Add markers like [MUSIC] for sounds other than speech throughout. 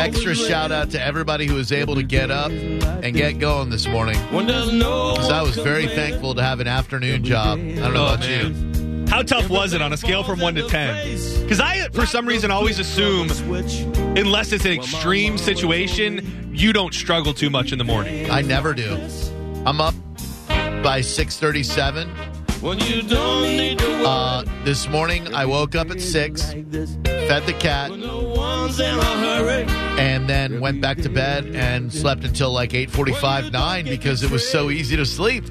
Extra shout out to everybody who was able to get up and get going this morning. Because I was very thankful to have an afternoon job. I don't know Oh, about you. How tough was it on a scale from 1 to 10? Because I, for some reason, always assume, unless it's an extreme situation, you don't struggle too much in the morning. I never do. I'm up by 637. Uh, this morning, I woke up at 6, fed the cat, and then went back to bed and slept until like 8.45, 9 because it was so easy to sleep.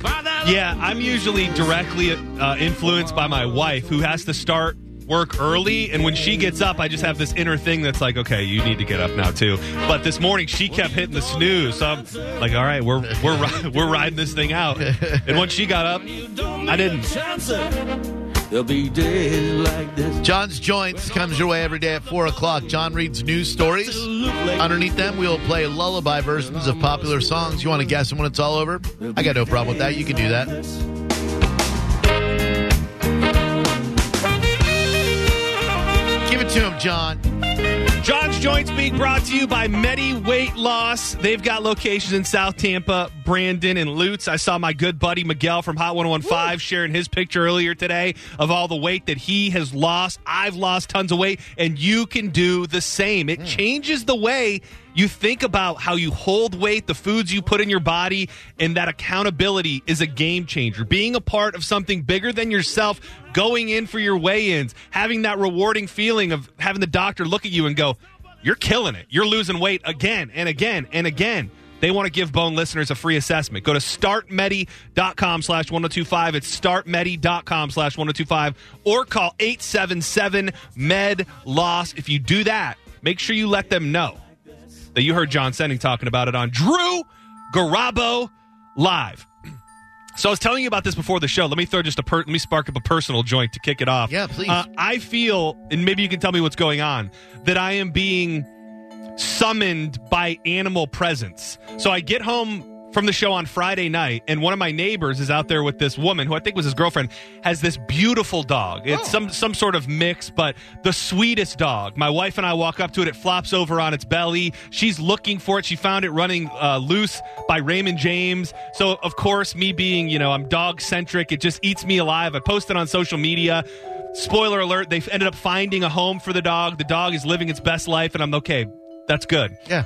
Yeah, I'm usually directly uh, influenced by my wife, who has to start work early. And when she gets up, I just have this inner thing that's like, okay, you need to get up now too. But this morning, she kept hitting the snooze, so I'm like, all right, we're we're [LAUGHS] we're riding this thing out. And once she got up, I didn't. There'll be days like this. John's Joints comes your way every day at 4 o'clock. John reads news stories. Underneath them, we'll play lullaby versions of popular songs. You want to guess when it's all over? I got no problem with that. You can do that. To him, John. John's Joints being brought to you by Medi Weight Loss. They've got locations in South Tampa, Brandon, and Lutz. I saw my good buddy Miguel from Hot 1015 sharing his picture earlier today of all the weight that he has lost. I've lost tons of weight, and you can do the same. It hmm. changes the way you think about how you hold weight, the foods you put in your body, and that accountability is a game changer. Being a part of something bigger than yourself, going in for your weigh ins, having that rewarding feeling of having the doctor look at you and go, You're killing it. You're losing weight again and again and again. They want to give Bone listeners a free assessment. Go to startmedi.com slash 1025. It's startmedi.com slash 1025 or call 877 med loss. If you do that, make sure you let them know that you heard John Senning talking about it on Drew Garabo Live. So I was telling you about this before the show. Let me throw just a per- let me spark up a personal joint to kick it off. Yeah, please. Uh, I feel, and maybe you can tell me what's going on, that I am being summoned by animal presence. So I get home from the show on Friday night, and one of my neighbors is out there with this woman who I think was his girlfriend, has this beautiful dog. It's some some sort of mix, but the sweetest dog. My wife and I walk up to it. It flops over on its belly. She's looking for it. She found it running uh, loose by Raymond James. So of course, me being you know I'm dog centric, it just eats me alive. I posted on social media. Spoiler alert: They've ended up finding a home for the dog. The dog is living its best life, and I'm okay. That's good. Yeah.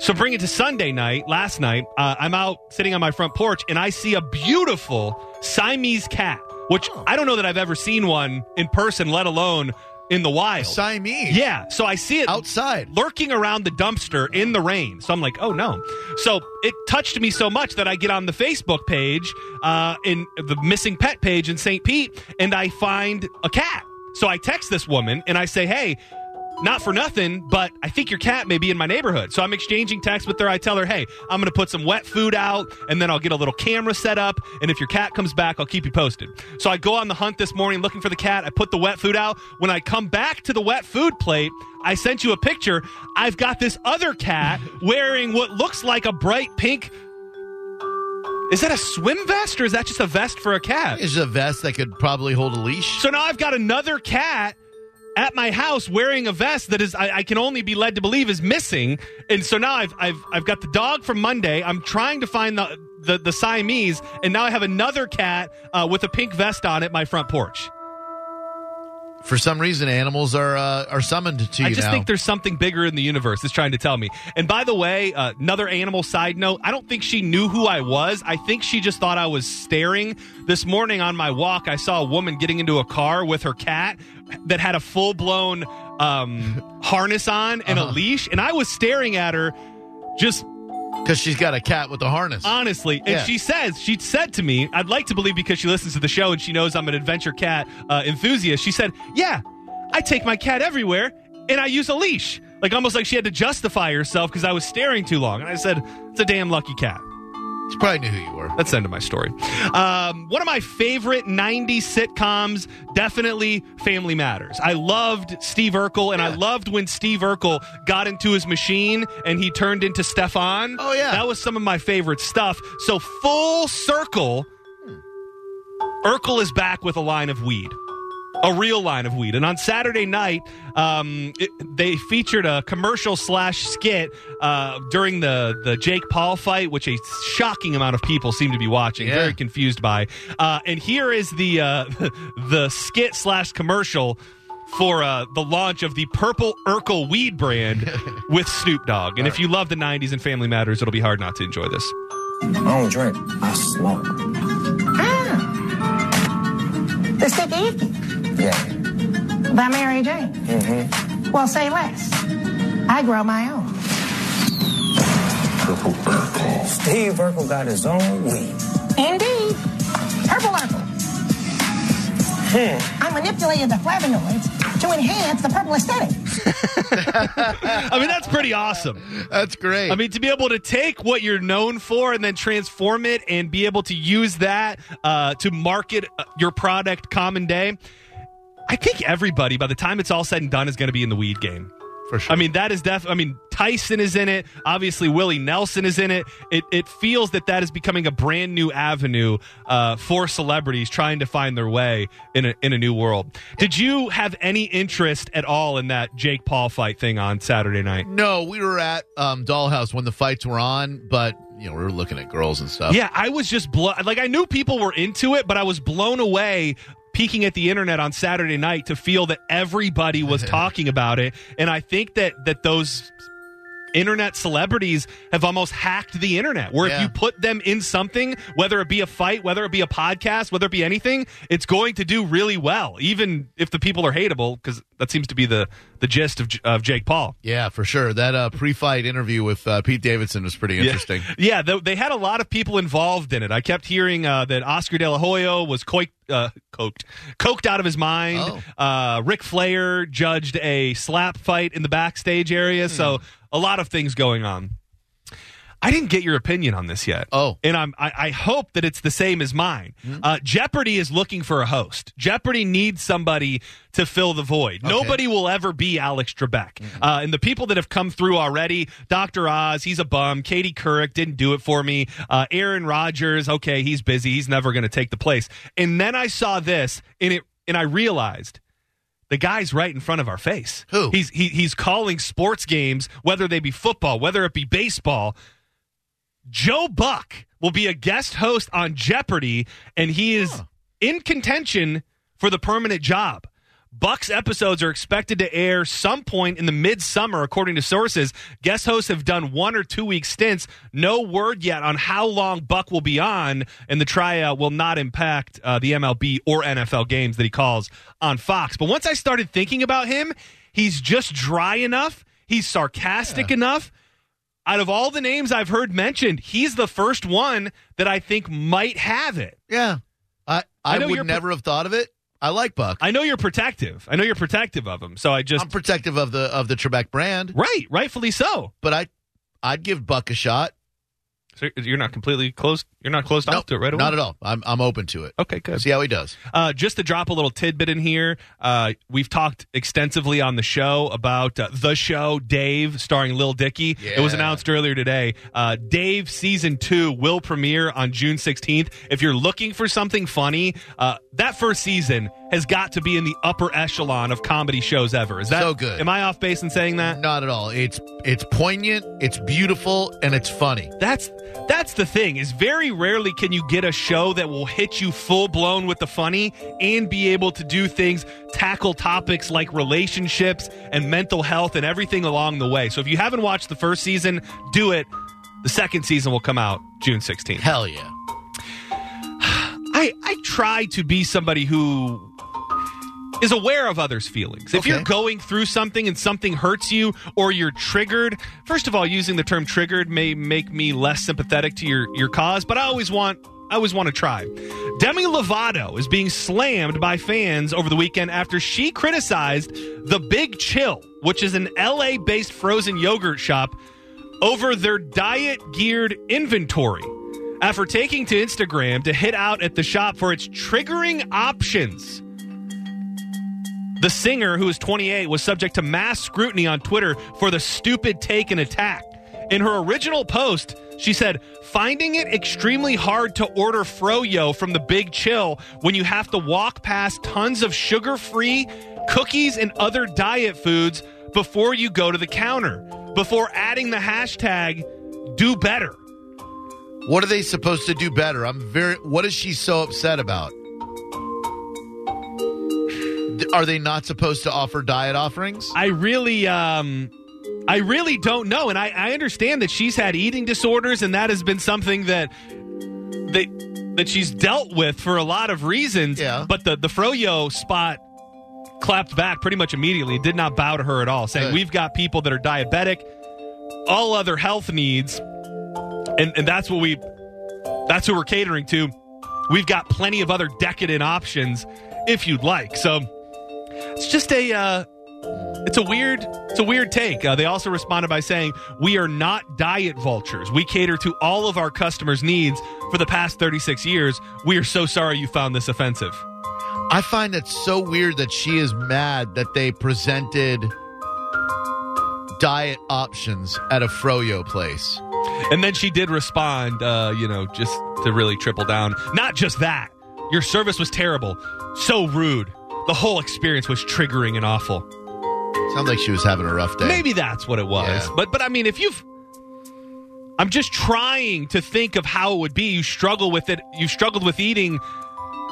So bring it to Sunday night. Last night, uh, I'm out sitting on my front porch and I see a beautiful Siamese cat, which I don't know that I've ever seen one in person, let alone in the wild. Siamese. yeah. So I see it Outside. lurking around the dumpster in the rain. So I'm like, oh no. So it touched me so much that I get on the Facebook page, uh, in the missing pet page in St. Pete, and I find a cat. So I text this woman and I say, hey, not for nothing, but I think your cat may be in my neighborhood. So I'm exchanging texts with her. I tell her, hey, I'm going to put some wet food out and then I'll get a little camera set up. And if your cat comes back, I'll keep you posted. So I go on the hunt this morning looking for the cat. I put the wet food out. When I come back to the wet food plate, I sent you a picture. I've got this other cat wearing what looks like a bright pink. Is that a swim vest or is that just a vest for a cat? Is a vest that could probably hold a leash. So now I've got another cat at my house wearing a vest that is I, I can only be led to believe is missing. And so now I've I've I've got the dog from Monday. I'm trying to find the the, the Siamese, and now I have another cat uh, with a pink vest on at my front porch. For some reason, animals are uh, are summoned to you I just now. think there's something bigger in the universe that's trying to tell me. And by the way, uh, another animal side note, I don't think she knew who I was. I think she just thought I was staring. This morning on my walk, I saw a woman getting into a car with her cat that had a full blown um, [LAUGHS] harness on and Uh-huh. a leash. And I was staring at her just Because she's got a cat with a harness. Honestly, and Yeah. she says she said to me, I'd like to believe because she listens to the show and she knows I'm an adventure cat uh, enthusiast. She said, "Yeah, I take my cat everywhere and I use a leash." Like almost like she had to justify herself because I was staring too long. And I said, "It's a damn lucky cat." She probably knew who you were. That's the end of my story. Um, one of my favorite 90s sitcoms, definitely Family Matters. I loved Steve Urkel, and I loved when Steve Urkel got into his machine and he turned into Stefan. Oh, yeah. That was some of my favorite stuff. So, full circle, Urkel is back with a line of weed. A real line of weed. And on Saturday night, um, it, they featured a commercial slash skit uh, during the, the Jake Paul fight, which a shocking amount of people seem to be watching, Yeah. very confused by. Uh, and here is the uh, [LAUGHS] the skit slash commercial for uh, the launch of the Purple Urkel weed brand [LAUGHS] with Snoop Dogg. And if you love the 90s and Family Matters, it'll be hard not to enjoy this. I don't drink. I smoke. Ah! The stick Icky Yeah. by Mary Jane. Mm-hmm. Well, say less. I grow my own. Purple Urkel. Steve Urkel got his own weed. Indeed. Purple Urkel. Hmm. I manipulated the flavonoids to enhance the purple aesthetic. [LAUGHS] I mean, that's pretty awesome. That's great. I mean, to be able to take what you're known for and then transform it and be able to use that uh, to market uh, your product common day, I think everybody, by the time it's all said and done, is going to be in the weed game. for sure. I mean, that is def. I mean, Tyson is in it. Obviously, Willie Nelson is in it. It it feels that that is becoming a brand new avenue uh, for celebrities trying to find their way in a in a new world. Did you have any interest at all in that Jake Paul fight thing on Saturday night? no, we were at um, Dollhouse when the fights were on, but you know we were looking at girls and stuff. Yeah, I was just blown. Like I knew people were into it, but I was blown away peeking at the internet on Saturday night to feel that everybody was [LAUGHS] talking about it, and I think that that those internet celebrities have almost hacked the internet where if you put them in something whether it be a fight whether it be a podcast whether it be anything it's going to do really well even if the people are hateable because that seems to be the the gist of, of jake paul Yeah, for sure. That uh, pre-fight interview with uh, Pete Davidson was pretty interesting. [LAUGHS] Yeah, th- they had a lot of people involved in it. I kept hearing uh, that Oscar De La Hoya was coik- uh, coked, coked out of his mind. Uh, Ric Flair judged a slap fight in the backstage area. So a lot of things going on. I didn't get your opinion on this yet. Oh. and I'm I, I hope that it's the same as mine. Uh, Jeopardy is looking for a host. Jeopardy needs somebody to fill the void. Nobody will ever be Alex Trebek. Uh, and the people that have come through already, Dr. Oz, he's a bum. Katie Couric didn't do it for me. Uh, Aaron Rodgers, okay, he's busy. He's never going to take the place. And then I saw this, and it and I realized the guy's right in front of our face. Who? He's he, he's calling sports games, whether they be football, whether it be baseball. Joe Buck will be a guest host on Jeopardy, and he is in contention for the permanent job. Buck's episodes are expected to air some point in the midsummer, according to sources. Guest hosts have done one or two week stints. No word yet on how long Buck will be on, and the tryout will not impact uh, the MLB or NFL games that he calls on Fox. But once I started thinking about him, he's just dry enough. He's sarcastic enough out of all the names I've heard mentioned, he's the first one that I think might have it. Yeah, I I, I would never have thought of it. I like Buck. I know you're protective. I know you're protective of him. So I just I'm protective of the of the Trebek brand, right, rightfully so. but I I'd give Buck a shot. So you're not completely closed. You're not closed off to it right away. not at all. I'm I'm open to it. Okay, good. See how he does. Uh, just to drop a little tidbit in here, uh, we've talked extensively on the show about uh, the show Dave, starring Lil Dicky. It was announced earlier today. Uh, Dave season two will premiere on June 16th. If you're looking for something funny, uh, that first season has got to be in the upper echelon of comedy shows ever. Is that So good. Am I off base in saying that? Not at all. It's it's poignant, it's beautiful, and it's funny. That's that's the thing is very rarely can you get a show that will hit you full blown with the funny and be able to do things tackle topics like relationships and mental health and everything along the way. So if you haven't watched the first season, do it. The second season will come out June 16th. Hell yeah. [SIGHS] I I try to be somebody who is aware of others' feelings. If Okay. you're going through something and something hurts you or you're triggered, first of all, using the term triggered may make me less sympathetic to your your cause, but I always want I always want to try. Demi Lovato is being slammed by fans over the weekend after she criticized the Big Chill, which is an LA-based frozen yogurt shop, over their diet geared inventory. After taking to Instagram to hit out at the shop for its triggering options. The singer, who is 28, was subject to mass scrutiny on Twitter for the stupid take and attack. In her original post, she said, finding it extremely hard to order Froyo from the Big Chill when you have to walk past tons of sugar free cookies and other diet foods before you go to the counter, before adding the hashtag do better. What are they supposed to do better? I'm very. What is she so upset about? Are they not supposed to offer diet offerings? I really, um, I really don't know, and I, I understand that she's had eating disorders, and that has been something that that that she's dealt with for a lot of reasons. Yeah. But the the Froyo spot clapped back pretty much immediately. It did not bow to her at all, saying Good. we've got people that are diabetic, all other health needs, and and that's what we that's who we're catering to. We've got plenty of other decadent options if you'd like. So it's just a uh, it's a weird it's a weird take. Uh, they also responded by saying, "We are not diet vultures. We cater to all of our customers' needs for the past 36 years. We are so sorry you found this offensive." I find it so weird that she is mad that they presented diet options at a Froyo place. And then she did respond, uh, you know, just to really triple down. Not just that. Your service was terrible. So rude. The whole experience was triggering and awful. Sounds like she was having a rough day. Maybe that's what it was. Yeah. But but I mean, if you've I'm just trying to think of how it would be. You struggle with it. You struggled with eating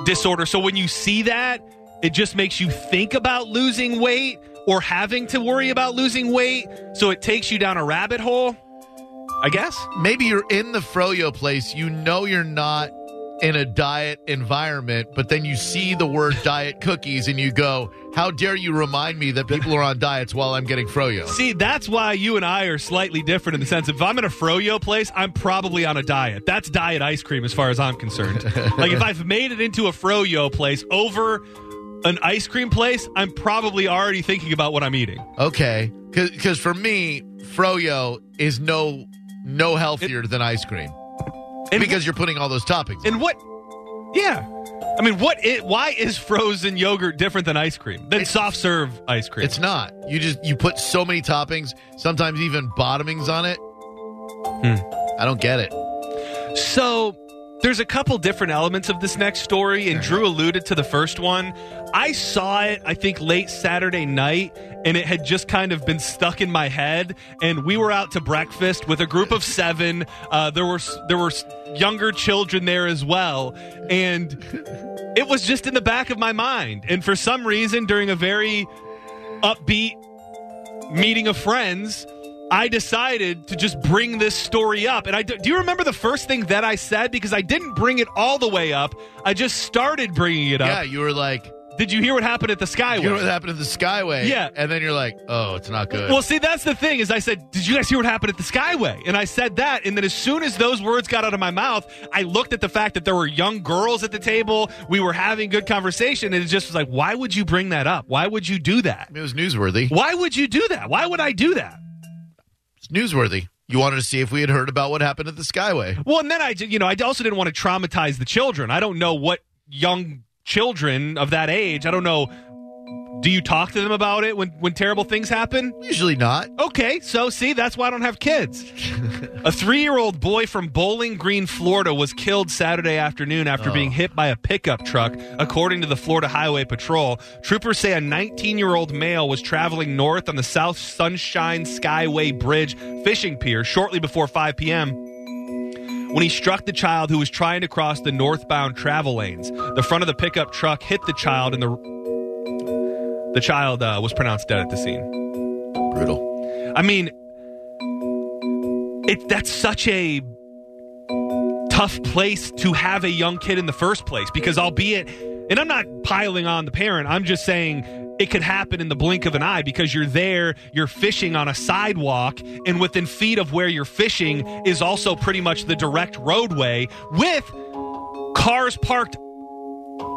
disorder. So when you see that, it just makes you think about losing weight or having to worry about losing weight. So it takes you down a rabbit hole. I guess. Maybe you're in the Froyo place. You know you're not in a diet environment, but then you see the word diet cookies and you go, How dare you remind me that people are on diets while I'm getting Froyo? See, that's why you and I are slightly different in the sense if I'm in a froyo place, I'm probably on a diet. That's diet ice cream as far as I'm concerned. [LAUGHS] like if I've made it into a froyo place over an ice cream place, I'm probably already thinking about what I'm eating. Okay. Because for me, Froyo is no no healthier than ice cream And because you're putting all those toppings. and what Yeah. I mean, what it why is frozen yogurt different than ice cream? Than soft serve ice cream? It's not. You just you put so many toppings, sometimes even bottomings on it. Hmm. I don't get it. So there's a couple different elements of this next story, and Drew alluded to the first one. I saw it, I think, late Saturday night, and it had just kind of been stuck in my head. And we were out to breakfast with a group of seven. Uh, there were there were younger children there as well, and it was just in the back of my mind. And for some reason, during a very upbeat meeting of friends, I decided to just bring this story up. And I do, do you remember the first thing that I said? Because I didn't bring it all the way up. I just started bringing it up. Yeah, you were like, Did you hear what happened at the Skyway? you know what happened at the Skyway? Yeah. And then you're like, oh, it's not good. Well, see, that's the thing is I said, did you guys hear what happened at the Skyway? And I said that, and then as soon as those words got out of my mouth, I looked at the fact that there were young girls at the table. We were having good conversation, and it just was like, why would you bring that up? Why would you do that? it was newsworthy. Why would you do that? Why would I do that? It's newsworthy. You wanted to see if we had heard about what happened at the Skyway. Well, and then I, you know, I also didn't want to traumatize the children. I don't know what young children of that age. I don't know. Do you talk to them about it when when terrible things happen? Usually not. Okay, so see, that's why I don't have kids. [LAUGHS] a three year old boy from Bowling Green, Florida, was killed Saturday afternoon after oh. being hit by a pickup truck, according to the Florida Highway Patrol. Troopers say a 19 year old male was traveling north on the South Sunshine Skyway Bridge fishing pier shortly before 5 p.m. When he struck the child who was trying to cross the northbound travel lanes, the front of the pickup truck hit the child, in the the child uh, was pronounced dead at the scene. Brutal. I mean, it that's such a tough place to have a young kid in the first place because albeit And I'm not piling on the parent. I'm just saying it could happen in the blink of an eye because you're there, you're fishing on a sidewalk, and within feet of where you're fishing is also pretty much the direct roadway with cars parked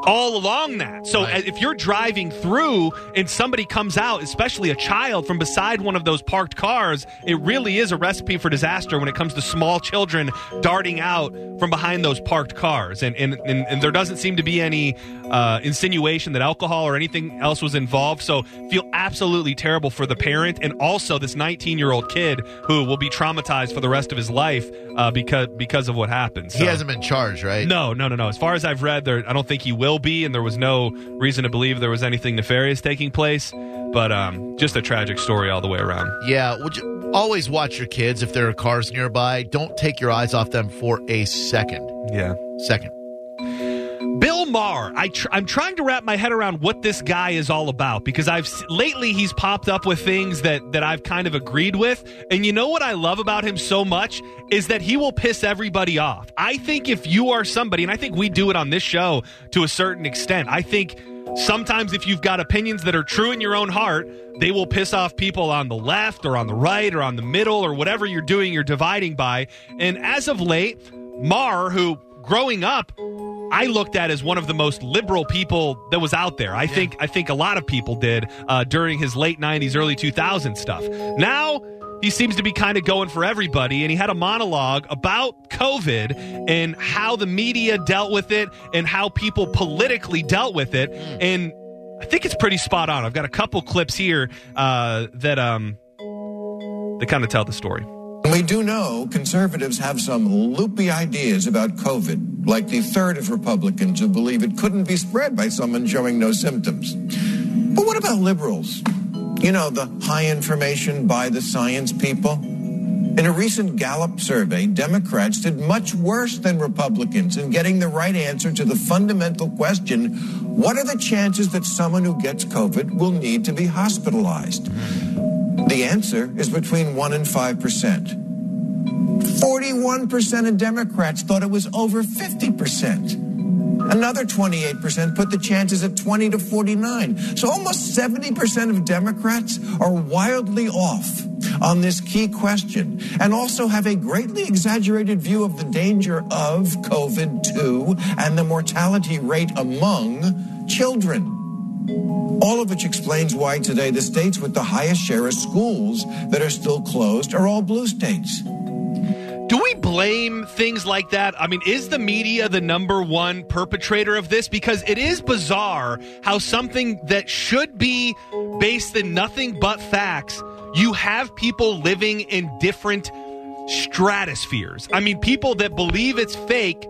all along that. So Right. if you're driving through and somebody comes out, especially a child from beside one of those parked cars, it really is a recipe for disaster when it comes to small children darting out from behind those parked cars. And and, and, and there doesn't seem to be any uh, insinuation that alcohol or anything else was involved. So feel absolutely terrible for the parent and also this 19 year old kid who will be traumatized for the rest of his life uh, because because of what happened. He hasn't been charged, right? no, no, no, no. As far as I've read, there I don't think he will be, and there was no reason to believe there was anything nefarious taking place. But um, just a tragic story all the way around. Yeah, would you always watch your kids if there are cars nearby? Don't take your eyes off them for a second. Yeah. Second. Bill Maher, I tr- I'm trying to wrap my head around what this guy is all about because I've lately he's popped up with things that that I've kind of agreed with, and you know what I love about him so much is that he will piss everybody off. I think if you are somebody, and I think we do it on this show to a certain extent, I think sometimes if you've got opinions that are true in your own heart, they will piss off people on the left or on the right or on the middle or whatever you're doing, you're dividing by. And as of late, Maher, who growing up, I looked at as one of the most liberal people that was out there. I think I think a lot of people did uh, during his late '90s, early 2000s stuff. Now he seems to be kind of going for everybody, and he had a monologue about COVID and how the media dealt with it and how people politically dealt with it, and I think it's pretty spot on. I've got a couple clips here uh, that um that kind of tell the story. We do know conservatives have some loopy ideas about COVID, like the third of Republicans who believe it couldn't be spread by someone showing no symptoms. But what about liberals? You know, the high information by the science people? In a recent Gallup survey, Democrats did much worse than Republicans in getting the right answer to the fundamental question what are the chances that someone who gets COVID will need to be hospitalized? The answer is between 1 and 5%. 41% of Democrats thought it was over 50%. Another 28% put the chances at 20 to 49. So almost 70% of Democrats are wildly off on this key question and also have a greatly exaggerated view of the danger of COVID 2 and the mortality rate among children. All of which explains why today the states with the highest share of schools that are still closed are all blue states. Do we blame things like that? I mean, is the media the number one perpetrator of this? Because it is bizarre how something that should be based in nothing but facts, you have people living in different stratospheres. I mean, people that believe it's fake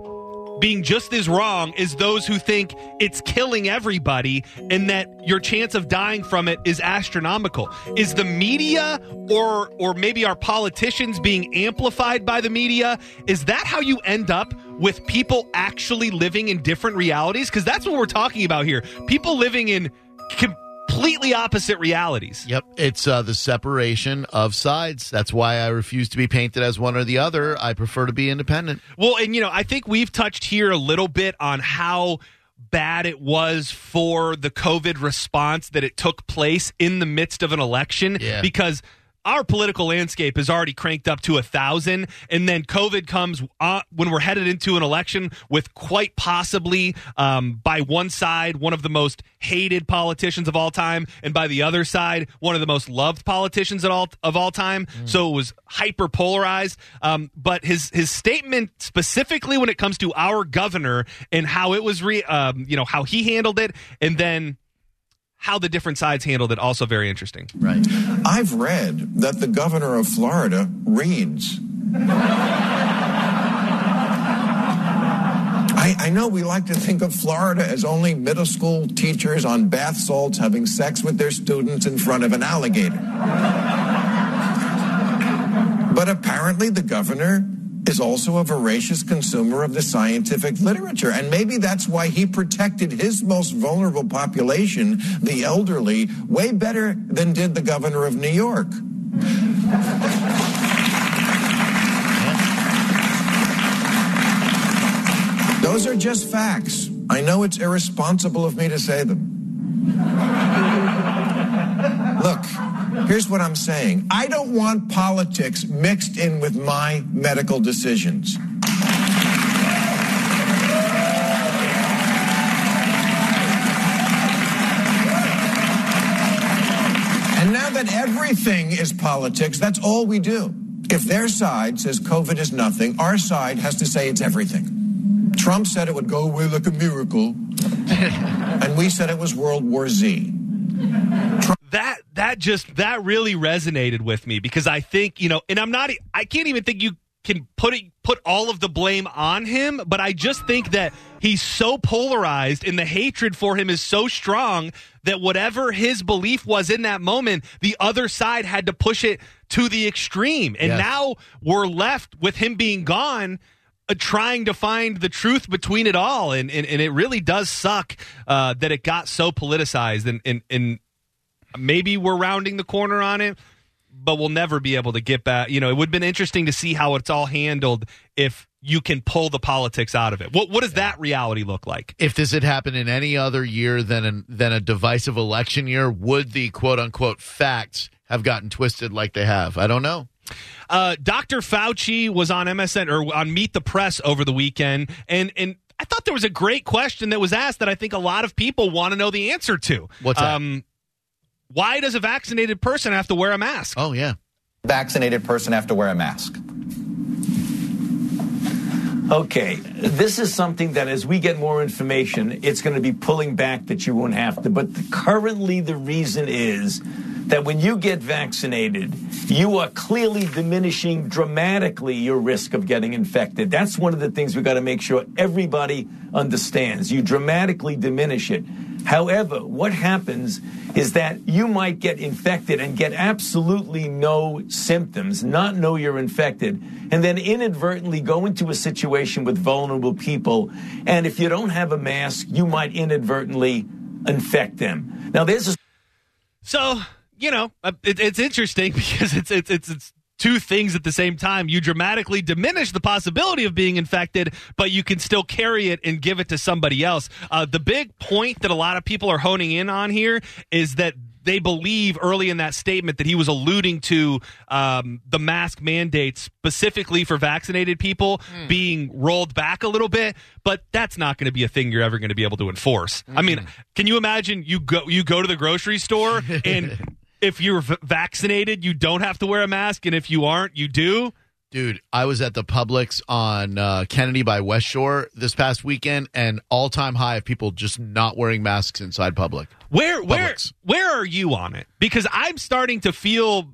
being just as wrong as those who think it's killing everybody and that your chance of dying from it is astronomical. Is the media or or maybe our politicians being amplified by the media? Is that how you end up with people actually living in different realities? Because that's what we're talking about here. People living in completely opposite realities. Yep, it's uh, the separation of sides. That's why I refuse to be painted as one or the other. I prefer to be independent. Well, and you know, I think we've touched here a little bit on how bad it was for the COVID response that it took place in the midst of an election Yeah. because our political landscape is already cranked up to a thousand, and then COVID comes uh, when we're headed into an election with quite possibly, um, by one side, one of the most hated politicians of all time, and by the other side, one of the most loved politicians at all of all time. So it was hyper polarized. Um, but his his statement specifically when it comes to our governor and how it was, re, um, you know, how he handled it, and then how the different sides handled it, also very interesting. Right. I've read that the governor of Florida reads. I, I know we like to think of Florida as only middle school teachers on bath salts having sex with their students in front of an alligator. But apparently, the governor is also a voracious consumer of the scientific literature. And maybe that's why he protected his most vulnerable population, the elderly, way better than did the governor of New York. Those are just facts. I know it's irresponsible of me to say them. Look, here's what I'm saying. I don't want politics mixed in with my medical decisions. And now that everything is politics, that's all we do. If their side says COVID is nothing, our side has to say it's everything. Trump said it would go away like a miracle, and we said it was World War Z. that that just that really resonated with me because I think you know, and I'm not, I can't even think you can put it put all of the blame on him, but I just think that he's so polarized and the hatred for him is so strong that whatever his belief was in that moment, the other side had to push it to the extreme, and Yes. now we're left with him being gone. Uh, trying to find the truth between it all, and and, and it really does suck uh, that it got so politicized, and and and maybe we're rounding the corner on it, but we'll never be able to get back. You know, it would have been interesting to see how it's all handled if you can pull the politics out of it. What what does that reality look like? If this had happened in any other year than an, than a divisive election year, would the quote unquote facts have gotten twisted like they have? I don't know. Uh, Dr. Fauci was on MSN or on Meet the Press over the weekend, and and I thought there was a great question that was asked that I think a lot of people want to know the answer to. What's that? Um, why does a vaccinated person have to wear a mask? Oh yeah. vaccinated person have to wear a mask? Okay, this is something that as we get more information, it's going to be pulling back that you won't have to. But the, currently, the reason is that when you get vaccinated, you are clearly diminishing dramatically your risk of getting infected. That's one of the things we've got to make sure everybody understands. You dramatically diminish it. However, what happens is that you might get infected and get absolutely no symptoms, not know you're infected, and then inadvertently go into a situation with vulnerable people. And if you don't have a mask, you might inadvertently infect them. Now, there's a So you know, uh, it, it's interesting [LAUGHS] because it's it's it's it's two things at the same time. You dramatically diminish the possibility of being infected, but you can still carry it and give it to somebody else. Uh, the big point that a lot of people are honing in on here is that. They believe early in that statement that he was alluding to um, the mask mandates specifically for vaccinated people being rolled back a little bit, but that's not going to be a thing you're ever going to be able to enforce. I mean, can you imagine you go you go to the grocery store [LAUGHS] and if you're v- vaccinated, you don't have to wear a mask, and if you aren't, you do. Dude, I was at the Publix on uh, Kennedy by West Shore this past weekend, and all time high of people just not wearing masks inside public. Where where Publix. where are you on it? Because I'm starting to feel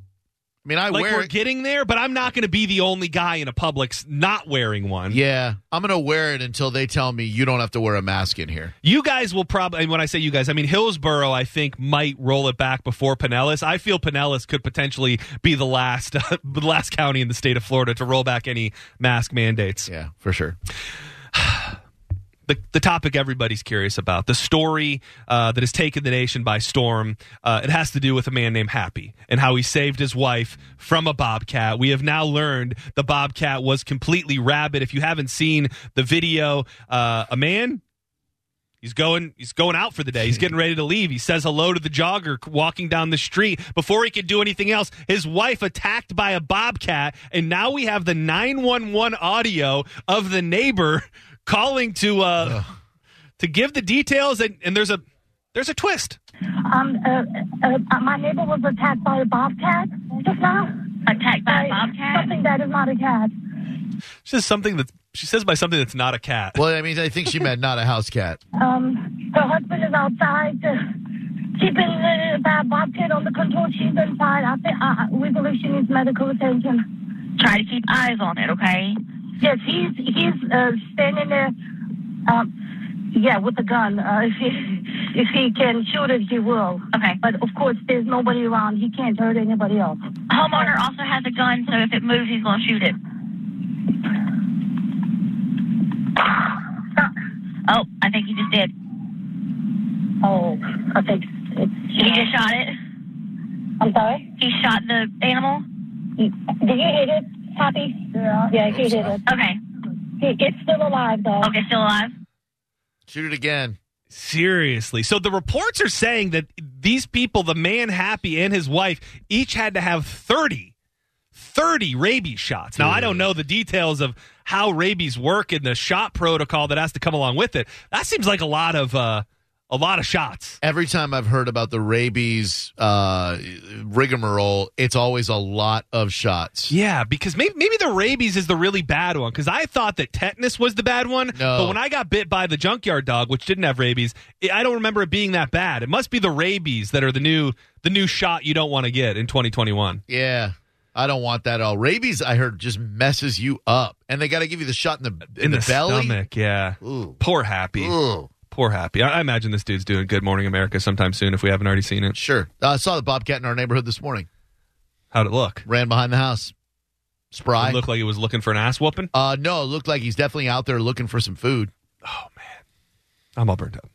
I mean, I like wear we're it. getting there, but I'm not going to be the only guy in a Publix not wearing one. yeah, I'm gonna wear it until they tell me you don't have to wear a mask in here. You guys will probably, and when I say you guys, I mean Hillsborough. I think might roll it back before Pinellas. I feel Pinellas could potentially be the last, [LAUGHS] the last county in the state of Florida to roll back any mask mandates. Yeah, for sure. The, the topic everybody's curious about, the story uh, that has taken the nation by storm. Uh, it has to do with a man named Happy and how he saved his wife from a bobcat. We have now learned the bobcat was completely rabid. If you haven't seen the video, uh, a man. He's going. He's going out for the day. He's getting ready to leave. He says hello to the jogger walking down the street. Before he could do anything else, his wife attacked by a bobcat, and now we have the nine one one audio of the neighbor calling to uh, to give the details. And, and there's a there's a twist. Um, uh, uh, uh, my neighbor was attacked by a bobcat just now. Attacked by a bobcat? Something that is not a cat. She says something that she says by something that's not a cat. Well, I mean, I think she meant not a house cat. Um, her husband is outside uh, keeping uh, that bobcat under control. She's inside. I think uh, we believe she needs medical attention. Try to keep eyes on it, okay? Yes, he's he's uh, standing there. Um, yeah, with a gun. Uh, if he if he can shoot it, he will. Okay. But of course, there's nobody around. He can't hurt anybody else. Homeowner also has a gun, so if it moves, he's going to shoot it. Oh, I think he just did. Oh, I think it's. He just shot it. I'm sorry. He shot the animal. Did you hit it, Happy? Yeah. Yeah, he hit it. Okay. He, it's still alive though. Okay, still alive. Shoot it again. Seriously. So the reports are saying that these people, the man Happy and his wife, each had to have 30, 30 rabies shots. Now, I don't know the details of how rabies work and the shot protocol that has to come along with it. That seems like a lot of uh, a lot of shots. Every time I've heard about the rabies uh, rigmarole, it's always a lot of shots. Yeah, because maybe, maybe the rabies is the really bad one. Because I thought that tetanus was the bad one, No. but when I got bit by the junkyard dog, which didn't have rabies, it, I don't remember it being that bad. It must be the rabies that are the new the new shot you don't want to get in 2021. Yeah. I don't want that at all. Rabies, I heard, just messes you up, and they got to give you the shot in the in, In the, the, belly. stomach, yeah. Ooh. Poor Happy. Ooh. Poor Happy. I, I imagine this dude's doing Good Morning America sometime soon if we haven't already seen it. Sure. Uh, I saw the bobcat in our neighborhood this morning. How'd it look? Ran behind the house. Spry. It looked like he was looking for an ass whooping. uh, no, it looked like he's definitely out there looking for some food. Oh man, I'm all burnt up.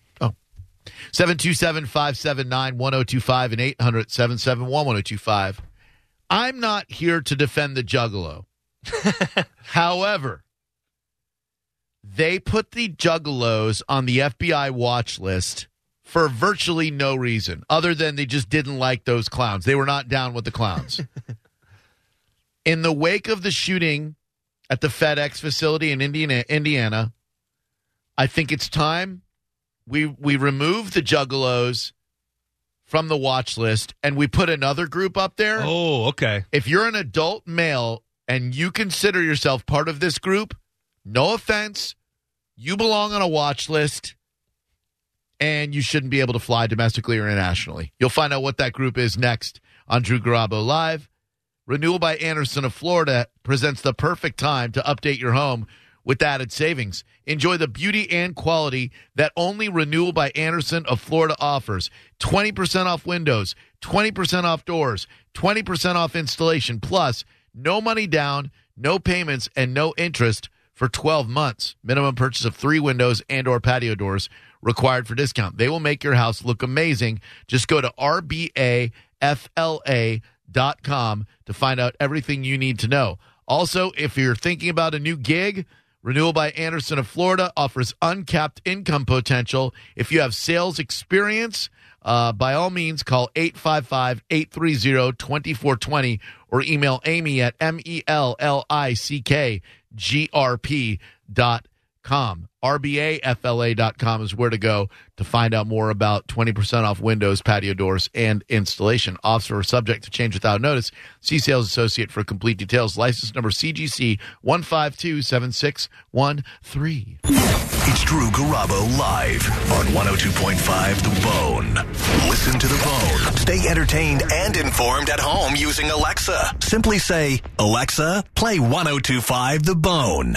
727 579 1025 and 800 771 1025. I'm not here to defend the Juggalo. [LAUGHS] However, they put the Juggalos on the FBI watch list for virtually no reason other than they just didn't like those clowns. They were not down with the clowns. [LAUGHS] In the wake of the shooting at the FedEx facility in Indiana, Indiana, I think it's time we we remove the Juggalos from the watch list and we put another group up there. Oh, okay. If you're an adult male and you consider yourself part of this group, no offense, you belong on a watch list and you shouldn't be able to fly domestically or internationally. You'll find out what that group is next on Drew Garabo Live. Renewal by Andersen of Florida presents the perfect time to update your home with added savings. Enjoy the beauty and quality that only Renewal by Andersen of Florida offers. 20% off windows, 20% off doors, 20% off installation, plus no money down, no payments, and no interest for 12 months. Minimum purchase of three windows and or patio doors required for discount. They will make your house look amazing. Just go to rbafla.com to find out everything you need to know. Also, if you're thinking about a new gig, Renewal by Andersen of Florida offers uncapped income potential. If you have sales experience, uh, by all means, call 855 830 2420 or email Amy at M E L L I C K G R P com. RBAFLA.com is where to go to find out more about 20% off windows, patio doors, and installation. Offers are subject to change without notice. See sales associate for complete details. License number CGC 1527613. It's Drew Garabo live on 102.5 The Bone. Listen to The Bone. Stay entertained and informed at home using Alexa. Simply say, Alexa, play 1025 The Bone.